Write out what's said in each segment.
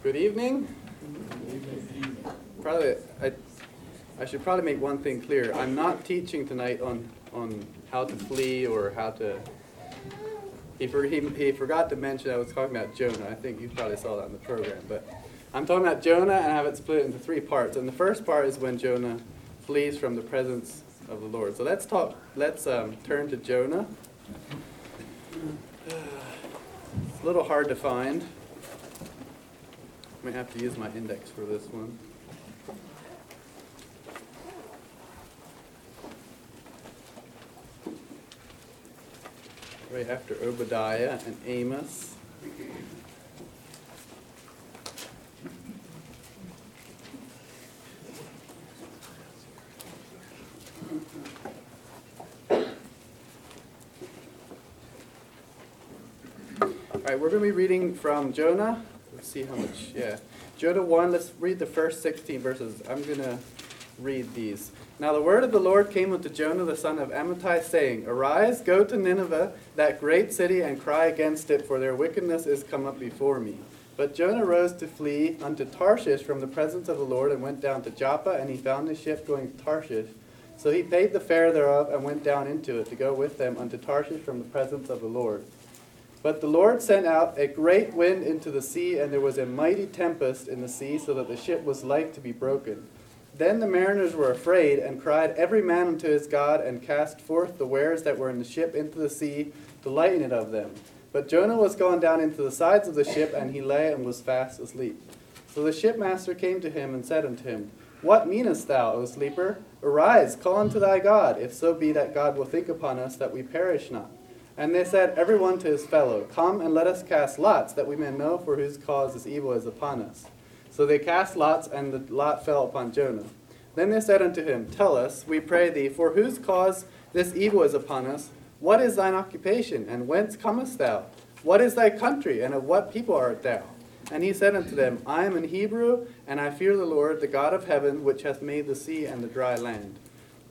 Good evening. Probably, I, I should probably make one thing clear. I'm not teaching tonight on, on how to flee or how to. He, for, he, he forgot to mention I was talking about Jonah. I think you probably saw that in the program. But I'm talking about Jonah and I have it split into three parts. And the first part is when Jonah flees from the presence of the Lord. So let's talk. Let's um, turn to Jonah. It's a little hard to find. Might have to use my index for this one. Right after Obadiah and Amos. All right, we're going to be reading from Jonah. Let's see how much, yeah. Jonah 1, let's read the first 16 verses. I'm going to read these. Now the word of the Lord came unto Jonah the son of Amittai, saying, Arise, go to Nineveh, that great city, and cry against it, for their wickedness is come up before me. But Jonah rose to flee unto Tarshish from the presence of the Lord, and went down to Joppa, and he found a ship going to Tarshish. So he paid the fare thereof, and went down into it, to go with them unto Tarshish from the presence of the Lord. But the Lord sent out a great wind into the sea, and there was a mighty tempest in the sea, so that the ship was like to be broken. Then the mariners were afraid, and cried every man unto his God, and cast forth the wares that were in the ship into the sea, to lighten it of them. But Jonah was gone down into the sides of the ship, and he lay and was fast asleep. So the shipmaster came to him, and said unto him, What meanest thou, O sleeper? Arise, call unto thy God, if so be that God will think upon us, that we perish not. And they said, every one to his fellow, Come and let us cast lots, that we may know for whose cause this evil is upon us. So they cast lots, and the lot fell upon Jonah. Then they said unto him, Tell us, we pray thee, for whose cause this evil is upon us? What is thine occupation, and whence comest thou? What is thy country, and of what people art thou? And he said unto them, I am an Hebrew, and I fear the Lord, the God of heaven, which hath made the sea and the dry land.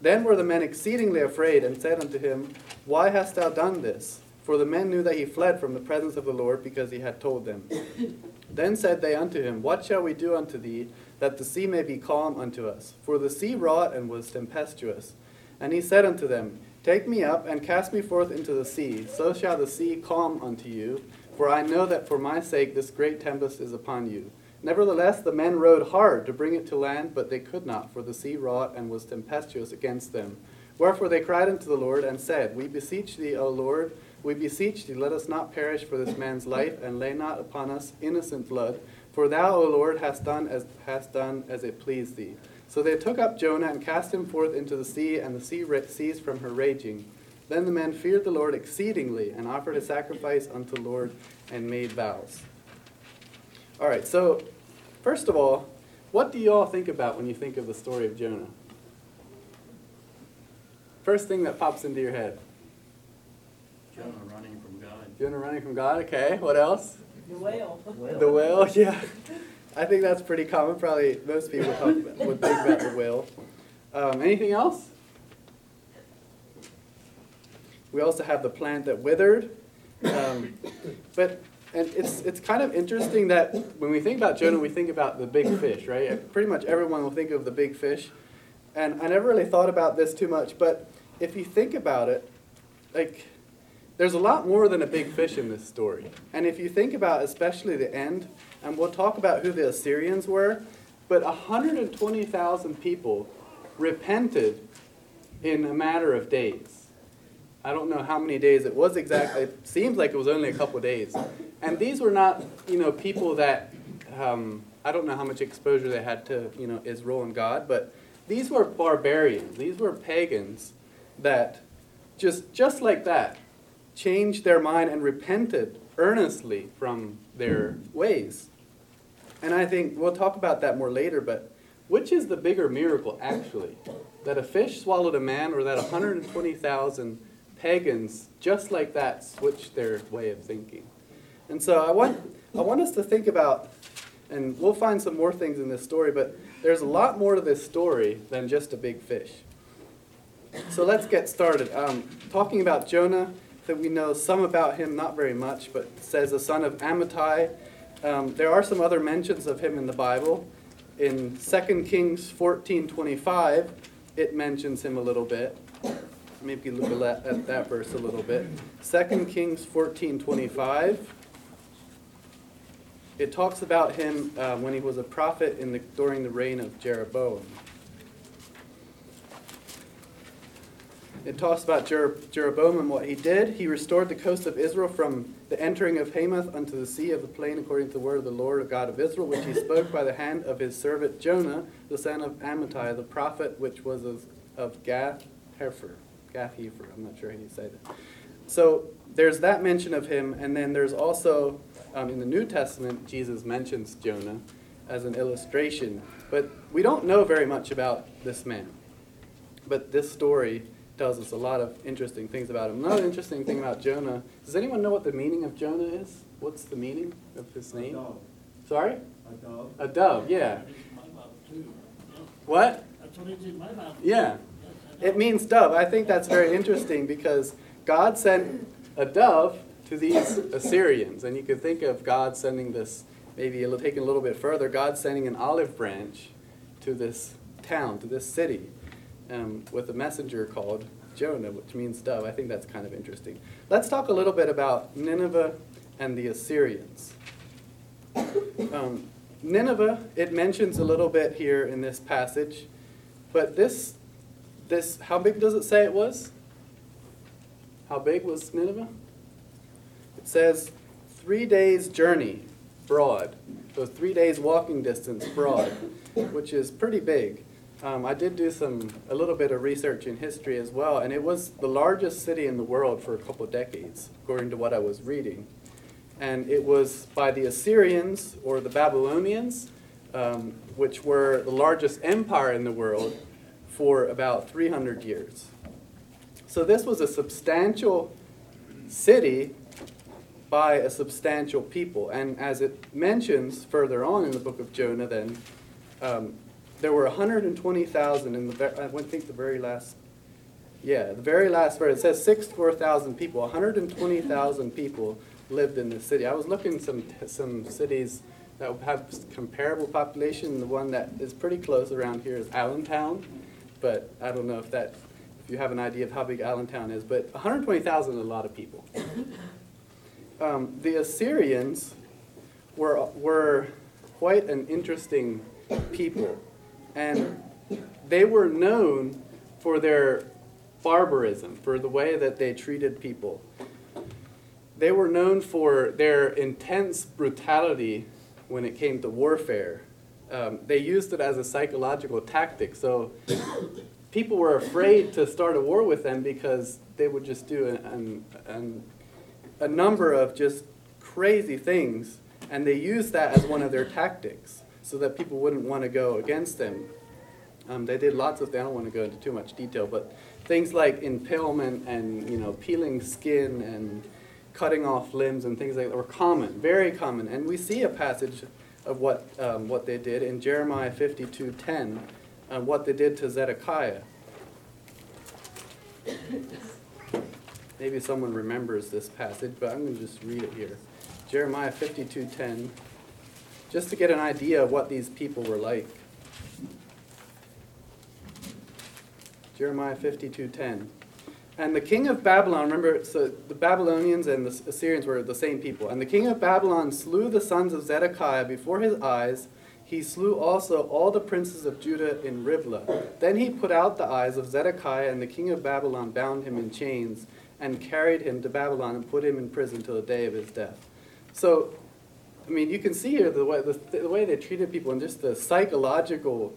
Then were the men exceedingly afraid, and said unto him, Why hast thou done this? For the men knew that he fled from the presence of the Lord, because he had told them. then said they unto him, What shall we do unto thee, that the sea may be calm unto us? For the sea wrought and was tempestuous. And he said unto them, Take me up, and cast me forth into the sea, so shall the sea calm unto you. For I know that for my sake this great tempest is upon you. Nevertheless, the men rowed hard to bring it to land, but they could not, for the sea wrought and was tempestuous against them. Wherefore they cried unto the Lord and said, We beseech thee, O Lord, we beseech thee, let us not perish for this man's life, and lay not upon us innocent blood. For thou, O Lord, hast done as hast done as it pleased thee. So they took up Jonah and cast him forth into the sea, and the sea ceased from her raging. Then the men feared the Lord exceedingly, and offered a sacrifice unto the Lord, and made vows. All right, so first of all, what do you all think about when you think of the story of Jonah? First thing that pops into your head. Jonah running from God. Jonah running from God, okay. What else? The whale. The whale, yeah. I think that's pretty common. Probably most people would, would think about the whale. Um, anything else? We also have the plant that withered. Um, but and it's it's kind of interesting that when we think about Jonah, we think about the big fish, right? Pretty much everyone will think of the big fish. And I never really thought about this too much, but if you think about it, like there's a lot more than a big fish in this story. And if you think about especially the end, and we'll talk about who the Assyrians were, but 120,000 people repented in a matter of days. I don't know how many days it was exactly. It seems like it was only a couple days. And these were not, you know, people that um, I don't know how much exposure they had to, you know, Israel and God, but these were barbarians. These were pagans that just just like that changed their mind and repented earnestly from their ways. And I think we'll talk about that more later, but which is the bigger miracle actually? That a fish swallowed a man or that 120,000 pagans just like that switched their way of thinking? And so I want I want us to think about and we'll find some more things in this story, but there's a lot more to this story than just a big fish. So let's get started. Um, talking about Jonah, that we know some about him, not very much, but says the son of Amittai. Um, there are some other mentions of him in the Bible. In 2 Kings 14:25, it mentions him a little bit. Maybe look at that verse a little bit. 2 Kings 14:25. It talks about him uh, when he was a prophet in the, during the reign of Jeroboam. It talks about Jer- Jeroboam and what he did. He restored the coast of Israel from the entering of Hamath unto the sea of the plain, according to the word of the Lord God of Israel, which he spoke by the hand of his servant Jonah, the son of Amittai, the prophet, which was of, of Gath Hefer. Gath Hefer, I'm not sure how you say that. So there's that mention of him, and then there's also um, in the New Testament, Jesus mentions Jonah as an illustration. But we don't know very much about this man. But this story tells us a lot of interesting things about him. Another interesting thing about Jonah does anyone know what the meaning of Jonah is? What's the meaning of his name? A dove. Sorry? A dove. A dove, yeah. My Bible too. Yeah. What? That's what it's in my Bible. Yeah. Yes, I know. It means dove. I think that's very interesting because God sent a dove to these Assyrians. And you could think of God sending this, maybe a little- taking a little bit further, God sending an olive branch to this town, to this city, um, with a messenger called Jonah, which means dove. I think that's kind of interesting. Let's talk a little bit about Nineveh and the Assyrians. Um, Nineveh, it mentions a little bit here in this passage, but this, this, how big does it say it was? How big was Nineveh? Says three days' journey broad. So three days walking distance broad, which is pretty big. Um, I did do some a little bit of research in history as well, and it was the largest city in the world for a couple decades, according to what I was reading. And it was by the Assyrians or the Babylonians, um, which were the largest empire in the world for about 300 years. So this was a substantial city by a substantial people. And as it mentions further on in the book of Jonah, then um, there were 120,000 in the, ve- I think the very last, yeah, the very last verse. It says 64,000 people. 120,000 people lived in the city. I was looking some some cities that have comparable population. The one that is pretty close around here is Allentown, but I don't know if that, if you have an idea of how big Allentown is. But 120,000 is a lot of people um, the Assyrians were, were quite an interesting people. And they were known for their barbarism, for the way that they treated people. They were known for their intense brutality when it came to warfare. Um, they used it as a psychological tactic. So people were afraid to start a war with them because they would just do an, an, an a number of just crazy things, and they used that as one of their tactics so that people wouldn't want to go against them. Um, they did lots of things. I don't want to go into too much detail, but things like impalement and you know peeling skin and cutting off limbs and things like that were common, very common. And we see a passage of what um, what they did in Jeremiah 52:10, uh, what they did to Zedekiah. Maybe someone remembers this passage, but I'm going to just read it here. Jeremiah 52:10, just to get an idea of what these people were like. Jeremiah 52:10. And the king of Babylon, remember, so the Babylonians and the Assyrians were the same people. And the king of Babylon slew the sons of Zedekiah before his eyes. He slew also all the princes of Judah in Riblah. Then he put out the eyes of Zedekiah, and the king of Babylon bound him in chains and carried him to Babylon and put him in prison till the day of his death. So, I mean, you can see here the way, the, the way they treated people and just the psychological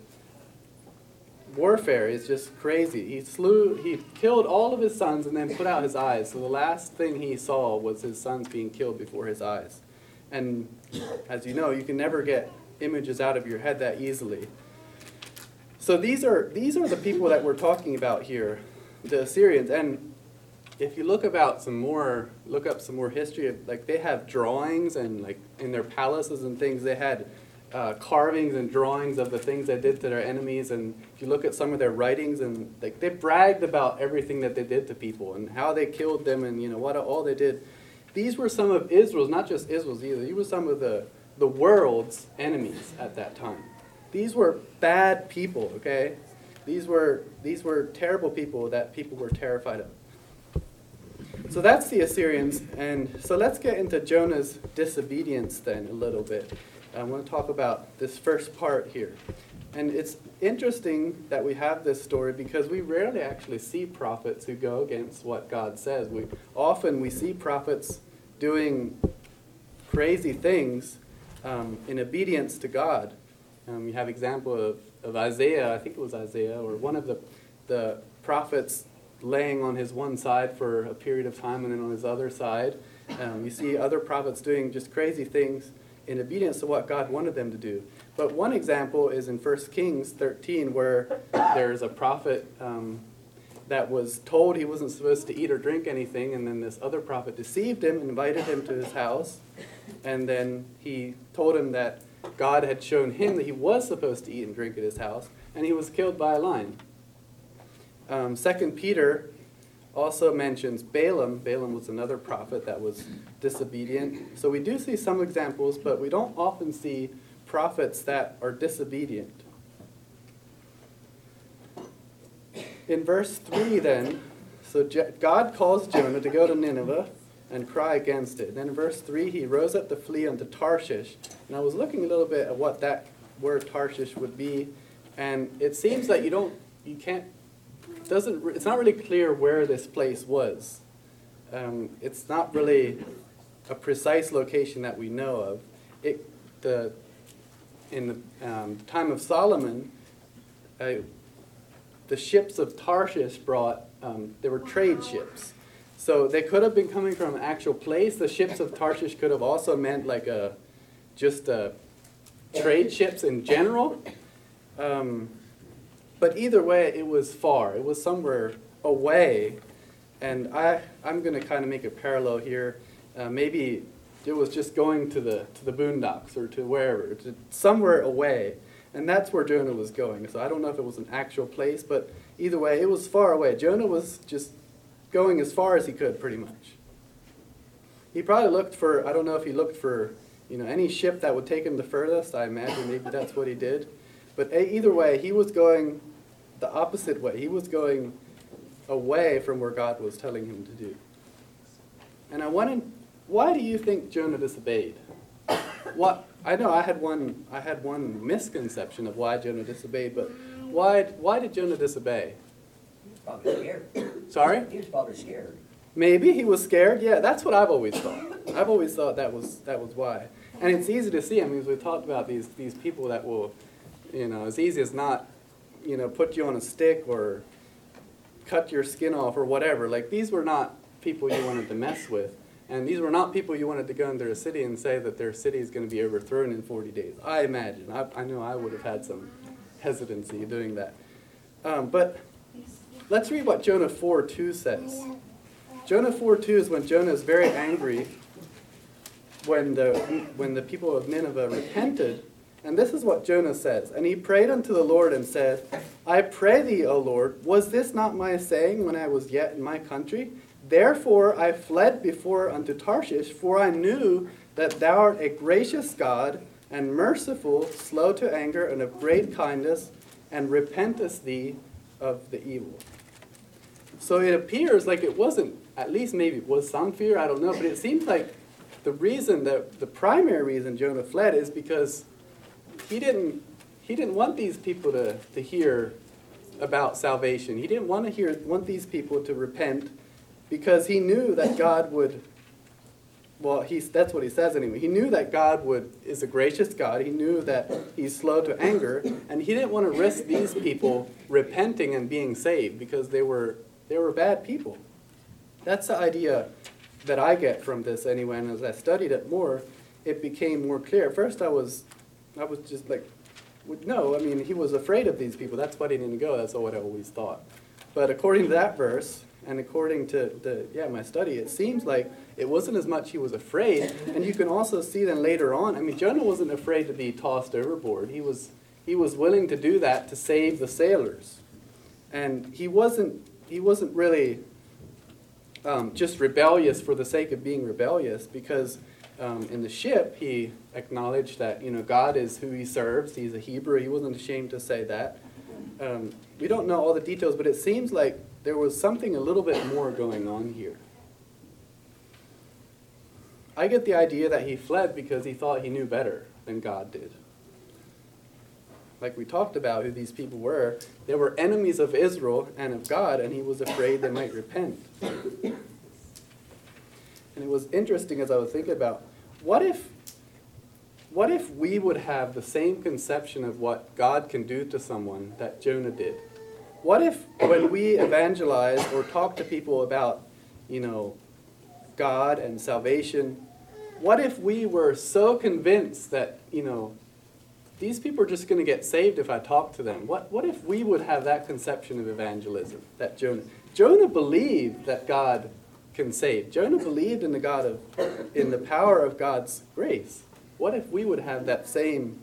warfare is just crazy. He slew, he killed all of his sons and then put out his eyes. So the last thing he saw was his sons being killed before his eyes. And as you know, you can never get images out of your head that easily. So these are these are the people that we're talking about here, the Assyrians. And if you look about some more, look up some more history of like they have drawings and like in their palaces and things they had uh, carvings and drawings of the things they did to their enemies. And if you look at some of their writings and like they bragged about everything that they did to people and how they killed them and you know what all they did. These were some of Israel's, not just Israel's either. These were some of the the world's enemies at that time. These were bad people, okay? These were, these were terrible people that people were terrified of. So that's the Assyrians. And so let's get into Jonah's disobedience then a little bit. I want to talk about this first part here. And it's interesting that we have this story because we rarely actually see prophets who go against what God says. We often we see prophets doing crazy things um, in obedience to God. Um, you have example of, of Isaiah, I think it was Isaiah, or one of the, the prophets laying on his one side for a period of time and then on his other side. Um, you see other prophets doing just crazy things in obedience to what God wanted them to do. But one example is in 1 Kings 13, where there's a prophet um, that was told he wasn't supposed to eat or drink anything, and then this other prophet deceived him, invited him to his house, and then he told him that God had shown him that he was supposed to eat and drink at his house, and he was killed by a lion. Um, Second Peter also mentions Balaam. Balaam was another prophet that was disobedient. So we do see some examples, but we don't often see prophets that are disobedient. In verse 3, then, so God calls Jonah to go to Nineveh and cry against it. Then in verse 3, he rose up to flee unto Tarshish. And I was looking a little bit at what that word Tarshish would be, and it seems that you don't, you can't, doesn't, it's not really clear where this place was. Um, it's not really a precise location that we know of. It, the, in the um, time of Solomon, uh, the ships of Tarshish brought, um, they were trade ships. So they could have been coming from an actual place. The ships of Tarshish could have also meant like a, just a trade ships in general. Um, but either way, it was far. It was somewhere away. And I, I'm going to kind of make a parallel here. Uh, maybe it was just going to the, to the boondocks or to wherever, to somewhere away. And that's where Jonah was going. So I don't know if it was an actual place, but either way, it was far away. Jonah was just going as far as he could, pretty much. He probably looked for, I don't know if he looked for, you know, any ship that would take him the furthest. I imagine maybe that's what he did. But either way, he was going the opposite way. He was going away from where God was telling him to do. And I wanted, why do you think Jonah disobeyed? What I know I had one I had one misconception of why Jonah disobeyed, but why why did Jonah disobey? He was Probably scared. Sorry? He was probably scared. Maybe he was scared. Yeah, that's what I've always thought. I've always thought that was that was why. And it's easy to see. I mean, we talked about these these people that will, you know, as easy as not, you know, put you on a stick or cut your skin off or whatever. Like these were not people you wanted to mess with. And these were not people you wanted to go into a city and say that their city is going to be overthrown in 40 days. I imagine. I, I know I would have had some hesitancy doing that. Um, but let's read what Jonah 4 2 says. Jonah 4 2 is when Jonah is very angry when the, when the people of Nineveh repented. And this is what Jonah says. And he prayed unto the Lord and said, I pray thee, O Lord, was this not my saying when I was yet in my country? Therefore I fled before unto Tarshish, for I knew that thou art a gracious God and merciful, slow to anger, and of great kindness, and repentest thee of the evil. So it appears like it wasn't, at least maybe it was some fear, I don't know, but it seems like the reason that the primary reason Jonah fled is because he didn't he didn't want these people to, to hear about salvation. He didn't want to hear want these people to repent because he knew that God would well he's that's what he says anyway. He knew that god would is a gracious god. He knew that he's slow to anger and he didn't want to risk these people repenting and being saved because they were they were bad people. That's the idea that i get from this anyway and as i studied it more it became more clear. First i was i was just like no i mean he was afraid of these people that's why he didn't go that's what i always thought but according to that verse and according to the yeah my study, it seems like it wasn't as much he was afraid. And you can also see then later on. I mean, Jonah wasn't afraid to be tossed overboard. He was he was willing to do that to save the sailors, and he wasn't he wasn't really um, just rebellious for the sake of being rebellious because um, in the ship, he acknowledged that you know God is who he serves. He's a Hebrew. He wasn't ashamed to say that. Um, we don't know all the details, but it seems like there was something a little bit more going on here. I get the idea that he fled because he thought he knew better than God did. Like we talked about who these people were, they were enemies of Israel and of God, and he was afraid they might repent. And it was interesting as I was thinking about what if what if we would have the same conception of what God can do to someone that Jonah did? What if when we evangelize or talk to people about, you know, God and salvation, what if we were so convinced that, you know, these people are just going to get saved if I talk to them? What, what if we would have that conception of evangelism that Jonah? Jonah believed that God can save. Jonah believed in the God of, in the power of God's grace. What if we would have that same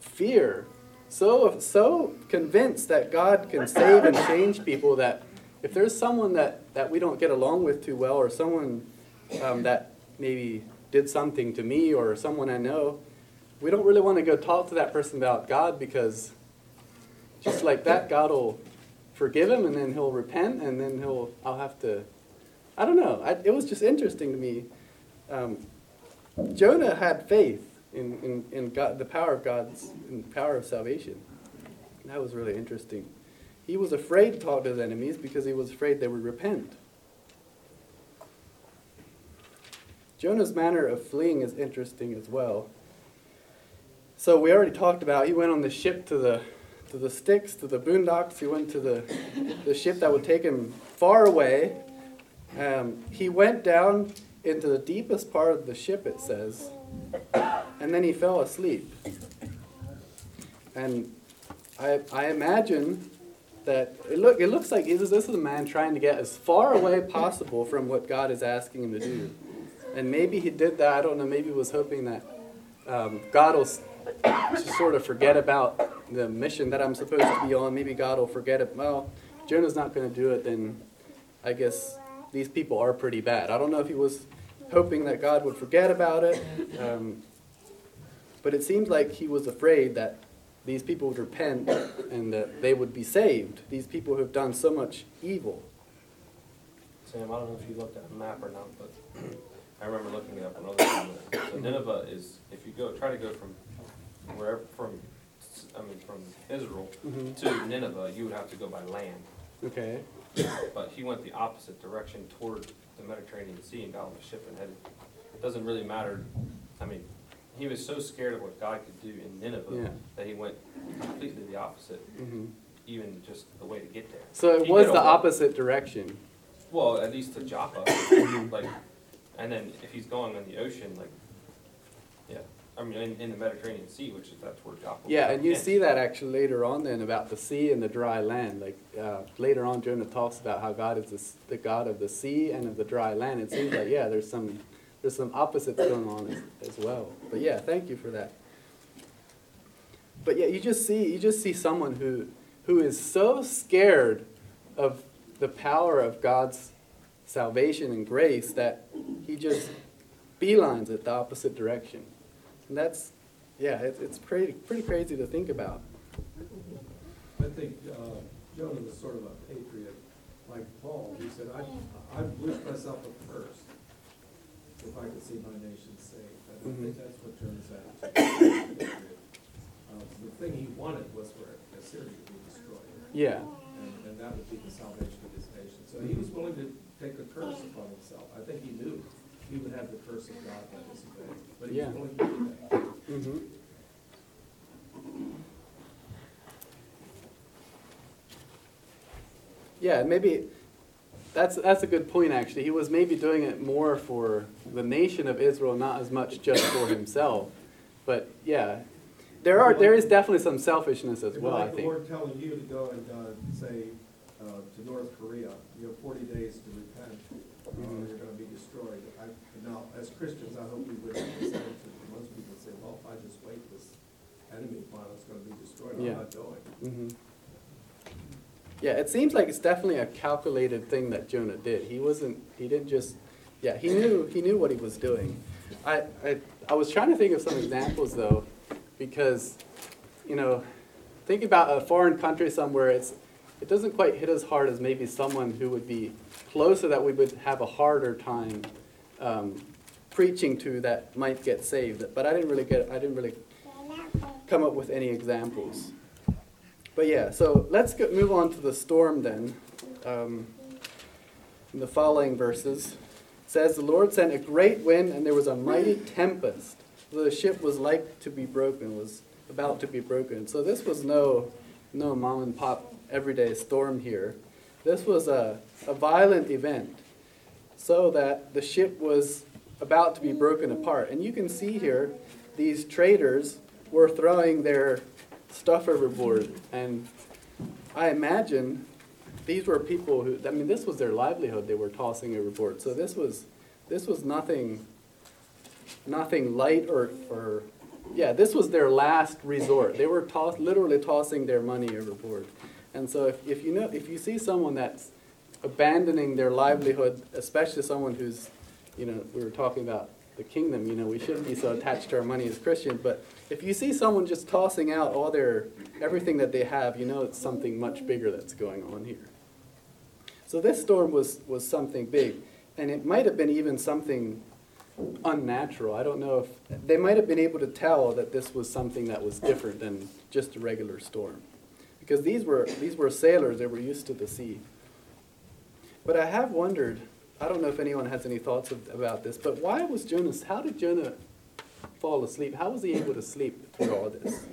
fear, so so convinced that God can save and change people that if there's someone that, that we don't get along with too well, or someone um, that maybe did something to me or someone I know, we don't really want to go talk to that person about God because just like that, God will forgive him and then he'll repent and then he'll I'll have to. I don't know. I, it was just interesting to me. Um, Jonah had faith in, in, in God, the power of God's in the power of salvation. That was really interesting. He was afraid to talk to his enemies because he was afraid they would repent. Jonah's manner of fleeing is interesting as well. So we already talked about he went on the ship to the to the sticks, to the boondocks. He went to the the ship that would take him far away. Um, he went down into the deepest part of the ship, it says, and then he fell asleep. And I, I imagine that it, look, it looks like this is, a man trying to get as far away possible from what God is asking him to do. And maybe he did that, I don't know, maybe he was hoping that um, God will sort of forget about the mission that I'm supposed to be on. Maybe God will forget it. Well, Jonah's not going to do it, then I guess these people are pretty bad. I don't know if he was hoping that God would forget about it, um, but it seems like he was afraid that these people would repent and that they would be saved. These people who have done so much evil. Sam, I don't know if you looked at a map or not, but I remember looking it up another time. So Nineveh is, if you go, try to go from wherever, from, I mean, from Israel Mhm. to Nineveh, you would have to go by land. Okay. But he went the opposite direction toward the Mediterranean Sea and got on the ship and headed. It doesn't really matter, I mean, he was so scared of what God could do in Yeah. Nineveh that he went completely the opposite, hmm even just the way to get there. So it He was did the lot. opposite direction. Well, at least to Joppa, like, and then if he's going on the ocean, like, yeah, I mean, in, in the Mediterranean Sea, which is, that's where Joppa. Yeah, and you ends. see that actually later on then about the sea and the dry land. Like uh, later on, Jonah talks about how God is the, the God of the sea and of the dry land. It seems like yeah, there's some there's some opposites going on as, as well. But yeah, thank you for that. But yeah, you just see you just see someone who who is so scared of the power of God's salvation and grace that he just beelines it the opposite direction. And that's, yeah, it's, it's pretty, pretty crazy to think about. I think uh, Jonah was sort of a patriot, like Paul. He said, I, I'd myself a curse if I could see my nation saved. And I think that's what Jonah's attitude was. Uh, The thing he wanted was for Assyria to be destroyed, Yeah, and, and that would be the salvation of his nation. So he was willing to take a curse upon himself. I think he knew he would have the curse of God that disobeyed, but he was Yeah. willing to do that. hmm Yeah, maybe, that's, that's a good point, actually. He was maybe doing it more for the nation of Israel, not as much just for himself. But, yeah, there are, there is definitely some selfishness as It'd be well, I like the think. Lord telling you to go and, uh, say, uh, to North Korea, you have forty days to repent, or Mhm. You're gonna be destroyed. I, now, as Christians, I hope we would have this. Most people say, well, if I just wait, this enemy is gonna be destroyed, Yeah. I'm not going. Mhm. Yeah, it seems like it's definitely a calculated thing that Jonah did. He wasn't, he didn't just, yeah, he knew, he knew what he was doing. I, I, I was trying to think of some examples though, because, you know, think about a foreign country somewhere, it's, it doesn't quite hit as hard as maybe someone who would be closer that we would have a harder time um, preaching to that might get saved. But I didn't really get, I didn't really come up with any examples. But yeah, so let's go, move on to the storm then. Um, in the following verses, it says, The Lord sent a great wind, and there was a mighty tempest. The ship was like to be broken, was about to be broken. So this was no, no mom and pop everyday storm here. This was a, a violent event, so that the ship was about to be broken apart. And you can see here, these traders were throwing their stuff overboard. And I imagine these were people who, I mean, this was their livelihood they were tossing overboard. So this was, this was nothing, nothing light or, or, yeah, this was their last resort. They were toss, literally tossing their money overboard. And so if, if you know, if you see someone that's abandoning their livelihood, especially someone who's, you know, we were talking about the kingdom, you know, we shouldn't be so attached to our money as Christians, but if you see someone just tossing out all their, everything that they have, you know it's something much bigger that's going on here. So this storm was, was something big, and it might have been even something unnatural. I don't know if, they might have been able to tell that this was something that was different than just a regular storm. Because these were, these were sailors, they were used to the sea. But I have wondered, I don't know if anyone has any thoughts of, about this, but why was Jonah, how did Jonah fall asleep? How was he able to sleep through all this?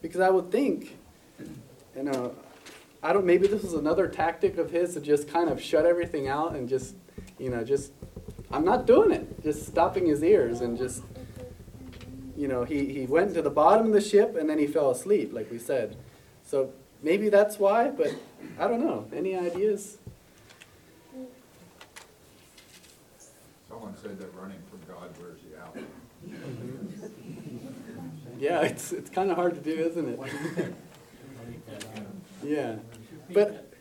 Because I would think, you know, I don't, maybe this was another tactic of his to just kind of shut everything out and just, you know, just, I'm not doing it. Just stopping his ears and just, you know, he, he went to the bottom of the ship and then he fell asleep, like we said. So maybe that's why, but I don't know. Any ideas? Someone said that running from God wears you out. Yeah, it's, it's kind of hard to do, isn't it? Yeah. But,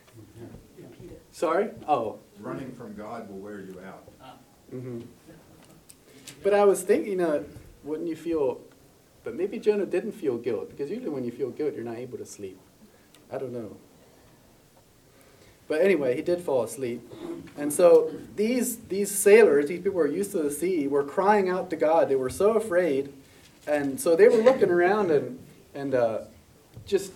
sorry? Oh. Running from God will wear you out. hmm But I was thinking, you know, wouldn't you feel, but maybe Jonah didn't feel guilt, because usually when you feel guilt, you're not able to sleep. I don't know. But anyway, he did fall asleep. And so these, these sailors, these people who are used to the sea, were crying out to God. They were so afraid. And so they were looking around and, and uh, just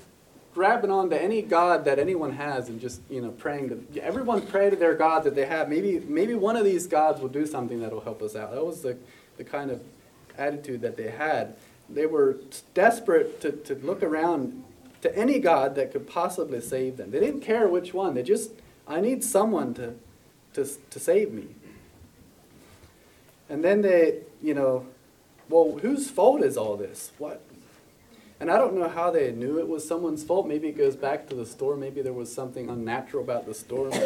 grabbing on to any god that anyone has and just, you know, praying to everyone pray to their god that they have. Maybe maybe one of these gods will do something that'll help us out. That was the, the kind of attitude that they had. They were desperate to, to look around to any God that could possibly save them. They didn't care which one. They just, I need someone to, to, to save me. And then they, you know, well, whose fault is all this? What? And I don't know how they knew it was someone's fault. Maybe it goes back to the storm. Maybe there was something unnatural about the storm.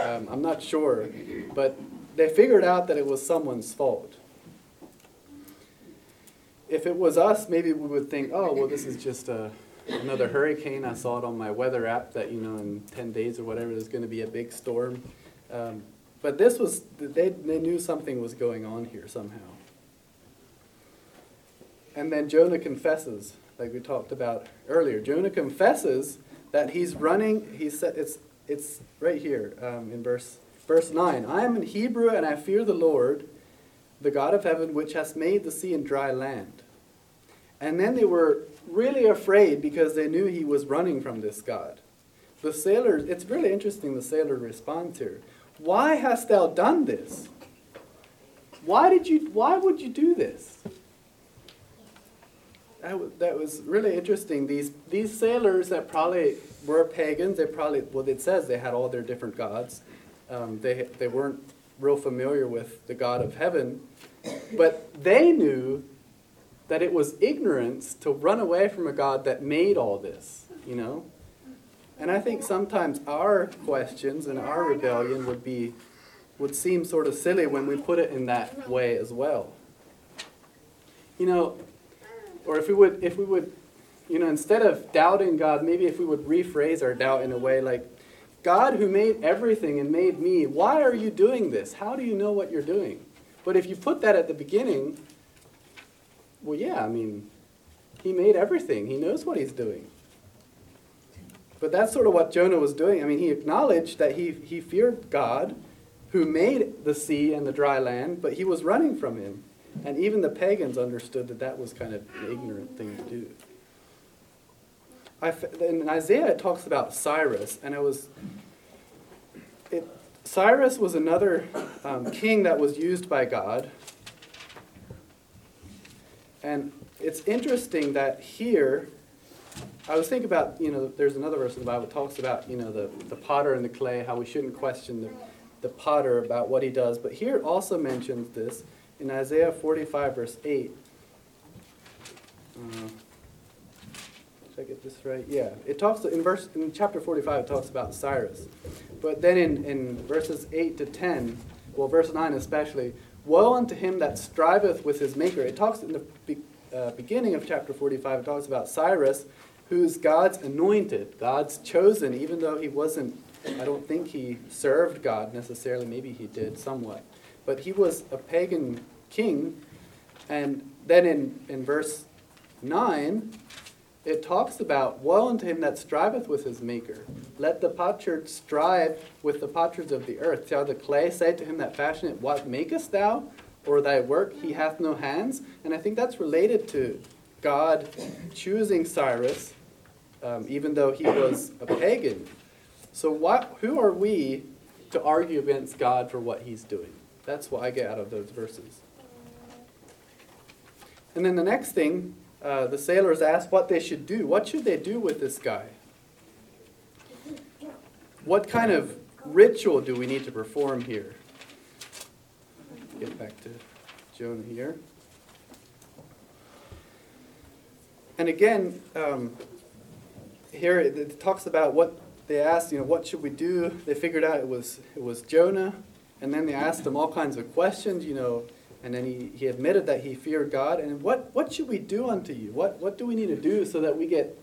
Um, I'm not sure. But they figured out that it was someone's fault. If it was us, maybe we would think, oh, well, this is just a, another hurricane. I saw it on my weather app that, you know, in 10 days or whatever, there's going to be a big storm. Um, but this was, they, they knew something was going on here somehow. And then Jonah confesses, like we talked about earlier. Jonah confesses that he's running, he said, it's, it's right here um, in verse, verse 9. I am in Hebrew and I fear the Lord, the God of heaven, which has made the sea and dry land. And then they were really afraid because they knew he was running from this God. The sailors, it's really interesting the sailor responds here. Why hast thou done this? Why did you why would you do this? That was, that was really interesting. These these sailors that probably were pagans, they probably well it says they had all their different gods. Um, they they weren't real familiar with the God of heaven, but they knew that it was ignorance to run away from a God that made all this, you know? And I think sometimes our questions and our rebellion would be would seem sort of silly when we put it in that way as well. You know, or if we would if we would you know, instead of doubting God, maybe if we would rephrase our doubt in a way like, God who made everything and made me, why are you doing this? How do you know what you're doing? But if you put that at the beginning, well, yeah, I mean, he made everything. He knows what he's doing. But that's sort of what Jonah was doing. I mean, he acknowledged that he, he feared God, who made the sea and the dry land, but he was running from him. And even the pagans understood that that was kind of an ignorant thing to do. In Isaiah, it talks about Cyrus, and it was. It, Cyrus was another um, king that was used by God. And it's interesting that here, I was thinking about, you know, there's another verse in the Bible that talks about, you know, the, the potter and the clay, how we shouldn't question the, the potter about what he does. But here it also mentions this in Isaiah 45, verse 8. Uh, I get this right? Yeah. It talks in verse in chapter 45 it talks about Cyrus. But then in, in verses 8 to 10, well verse 9 especially, woe unto him that striveth with his maker. It talks in the be, uh, beginning of chapter 45 it talks about Cyrus who's God's anointed, God's chosen even though he wasn't I don't think he served God necessarily, maybe he did somewhat. But he was a pagan king and then in, in verse 9 it talks about woe unto him that striveth with his maker. Let the potsherd strive with the potsherds of the earth. Shall the clay say to him that fashioned it, What makest thou? Or thy work, he hath no hands? And I think that's related to God choosing Cyrus, um, even though he was a pagan. So what, who are we to argue against God for what he's doing? That's what I get out of those verses. And then the next thing uh, the sailors asked what they should do. What should they do with this guy? What kind of ritual do we need to perform here? Get back to Jonah here. And again, um, here it, it talks about what they asked. You know, what should we do? They figured out it was it was Jonah, and then they asked him all kinds of questions. You know, and then he, he admitted that he feared God. And what, what should we do unto you? What, what do we need to do so that we get,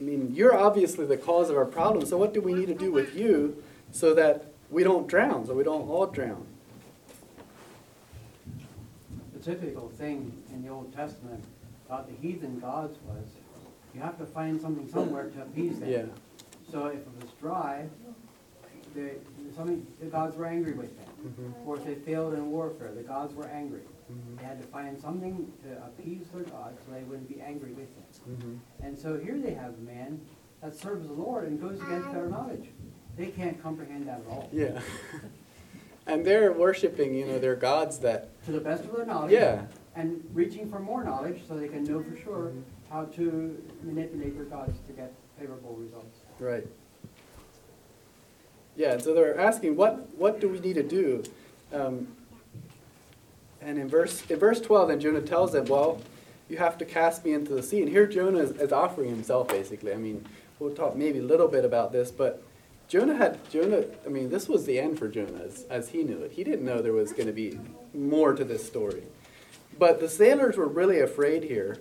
I mean, you're obviously the cause of our problem, so what do we need to do with you so that we don't drown, so we don't all drown? The typical thing in the Old Testament about the heathen gods was you have to find something somewhere to appease them. Yeah. So if it was dry, the, something, the gods were angry with them. Mhm. Or if they failed in warfare, the gods were angry. Mhm. They had to find something to appease their gods so they wouldn't be angry with them. Mhm. And so here they have a man that serves the Lord and goes against their knowledge. They can't comprehend that at all. Yeah. and they're worshiping, you know, their gods that, To the best of their knowledge. yeah. And reaching for more knowledge so they can know for sure how to manipulate their gods to get favorable results. Right. Yeah, and so they're asking, what, what do we need to do? Um, and in verse, in verse 12, then Jonah tells them, well, you have to cast me into the sea. And here Jonah is, is offering himself, basically. I mean, we'll talk maybe a little bit about this, but Jonah had, Jonah, I mean, this was the end for Jonah as, as he knew it. He didn't know there was going to be more to this story. But the sailors were really afraid here,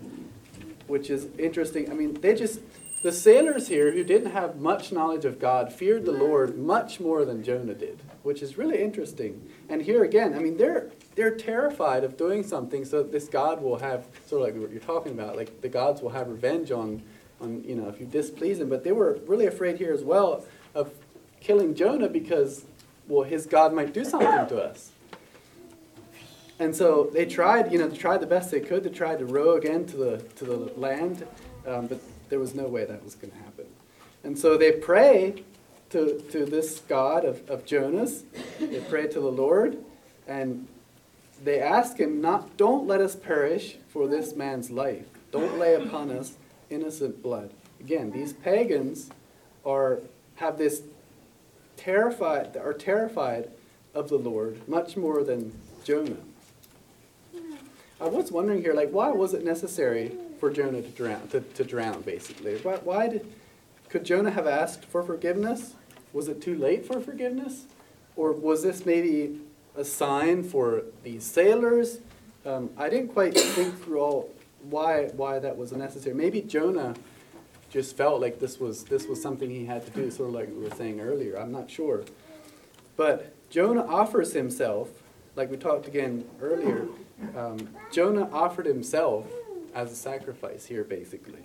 which is interesting. I mean, they just, the sailors here who didn't have much knowledge of God feared the Lord much more than Jonah did, which is really interesting. And here again, I mean, they're they're terrified of doing something so this God will have sort of like what you're talking about, like the gods will have revenge on on you know if you displease him. But they were really afraid here as well of killing Jonah because well his God might do something to us. And so they tried, you know, tried the best they could to try to row again to the to the land, um, but there was no way that was going to happen. And so they pray to, to this God of, of Jonah's. They pray to the Lord, and they ask him, not, don't let us perish for this man's life. Don't lay upon us innocent blood. Again, these pagans are have this terrified are terrified of the Lord much more than Jonah. Hmm. I was wondering here, like, why was it necessary for Jonah to drown? To, to drown, basically, why, why did could Jonah have asked for forgiveness? Was it too late for forgiveness, or was this maybe a sign for these sailors? Um, I didn't quite think through all why why that was necessary. Maybe Jonah just felt like this was this was something he had to do, sort of like we were saying earlier. I'm not sure, but Jonah offers himself like we talked again earlier, um, Jonah offered himself as a sacrifice here, basically.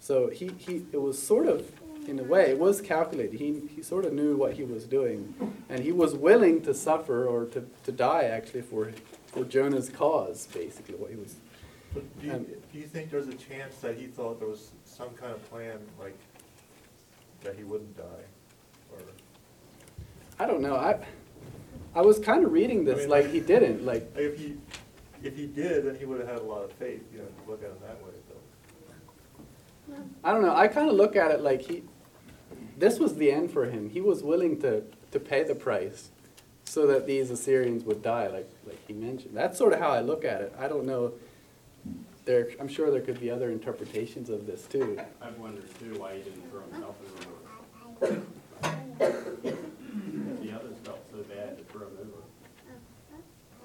So he, he it was sort of, in a way, it was calculated. He, he sort of knew what he was doing. And he was willing to suffer or to, to die, actually, for, for Jonah's cause, basically, what he was. But do you, Um, do you think there's a chance that he thought there was some kind of plan, like, that he wouldn't die? Or, I don't know. I, I was kind of reading this I mean, like like- he didn't. Like, if he, if he did, then he would have had a lot of faith, you know, if you look at it that way, though. I don't know. I kind of look at it like he, this was the end for him. He was willing to, to pay the price so that these Assyrians would die, like, like he mentioned. That's sort of how I look at it. I don't know. There, I'm sure there could be other interpretations of this too. I've wondered too why he didn't throw himself in the river. The others felt so bad to throw him over.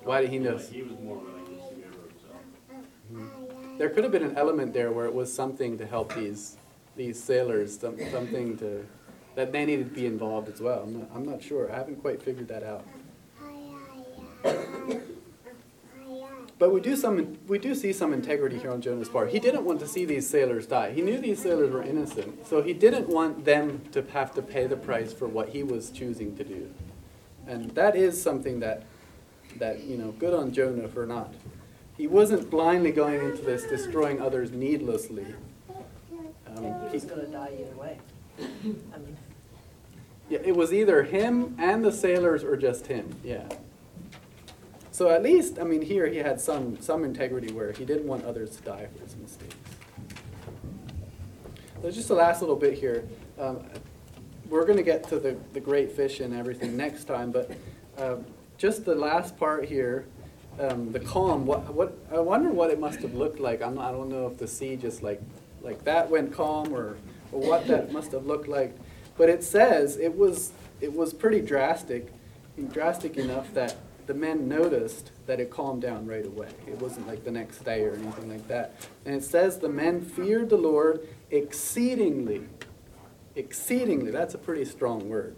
Why did he know? Like, He was more willing just to go over himself. There could have been an element there where it was something to help these these sailors, some, something to that they needed to be involved as well. I'm not, I'm not sure. I haven't quite figured that out. But we do some we do see some integrity here on Jonah's part. He didn't want to see these sailors die. He knew these sailors were innocent, so he didn't want them to have to pay the price for what he was choosing to do. And that is something that that you know, good on Jonah for not. He wasn't blindly going into this destroying others needlessly. Um, He was gonna die either way. I mean, yeah, it was either him and the sailors or just him. Yeah. So at least, I mean, here he had some some integrity where he didn't want others to die for his mistakes. There's just the last little bit here. Um, we're going to get to the, the great fish and everything next time, but um, just the last part here, um, the calm. What what I wonder what it must have looked like. I'm I don't know if the sea just like like that went calm or or what that must have looked like. But it says it was it was pretty drastic, drastic enough that the men noticed that it calmed down right away. It wasn't like the next day or anything like that. And it says the men feared the Lord exceedingly. Exceedingly. That's a pretty strong word.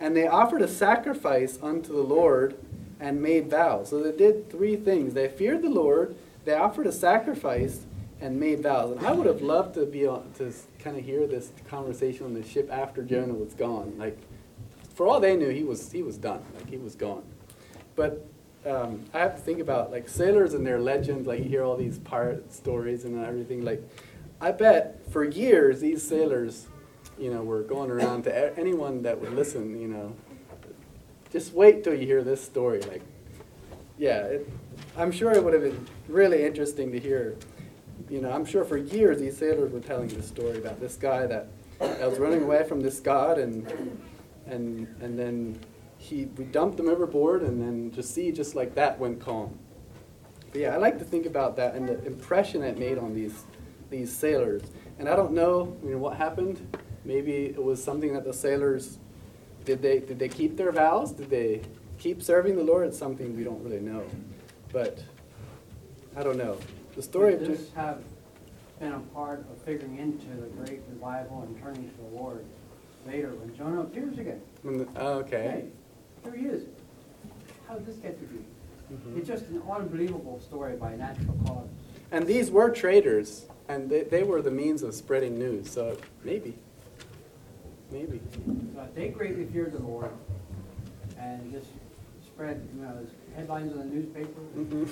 And they offered a sacrifice unto the Lord and made vows. So they did three things. They feared the Lord, they offered a sacrifice, and made vows. And I would have loved to be on, to kind of hear this conversation on the ship after Jonah was gone. Like, for all they knew, he was he was done. Like he was gone. But um, I have to think about like sailors and their legends. Like you hear all these pirate stories and everything. Like, I bet for years these sailors, you know, were going around to anyone that would listen. You know, just wait till you hear this story. Like, yeah, it, I'm sure it would have been really interesting to hear. You know, I'm sure for years these sailors were telling this story about this guy that, that was running away from this god, and and and then he we dumped him overboard, and then just see just like that went calm. But yeah, I like to think about that and the impression it made on these these sailors. And I don't know, you know, what happened. Maybe it was something that the sailors did they did they keep their vows? Did they keep serving the Lord? It's something we don't really know. But I don't know. The story of this have been a part of figuring into the great revival and turning to the Lord later when Jonah appears again? the, oh, okay. Hey, here he is. How did this get to be? Mhm. It's just an unbelievable story by natural cause. And these were traders, and they, they were the means of spreading news. So maybe, maybe. So they greatly feared the Lord and just spread, you know, headlines in the newspaper. Mhm.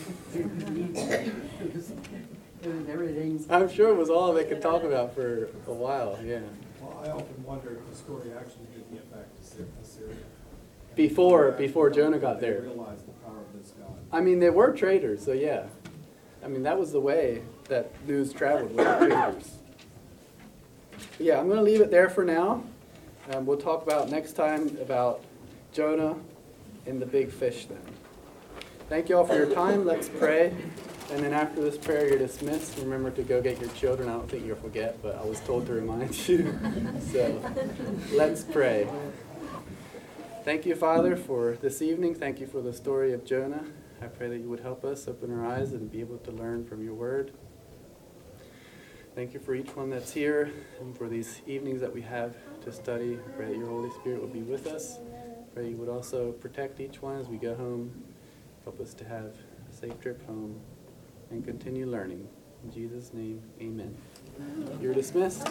It was it was everything. I'm sure it was all they could talk about for a while. Yeah. Well, I often wonder if the story actually did get back to Sy- Assyria. Before- before Jonah got there. realized the power of this God. I mean, they were traders, so yeah. I mean, that was the way that news traveled with traders. Yeah, I'm going to leave it there for now. Um, we'll talk about next time about Jonah and the big fish then. Thank you all for your time. Let's pray. And then after this prayer, you're dismissed. Remember to go get your children. I don't think you'll forget, but I was told to remind you. so let's pray. Thank you, Father, for this evening. Thank you for the story of Jonah. I pray that you would help us open our eyes and be able to learn from your word. Thank you for each one that's here and for these evenings that we have to study. Pray that your Holy Spirit would be with us. Pray you would also protect each one as we go home. Help us to have a safe trip home and continue learning. In Jesus' name, amen. You're dismissed.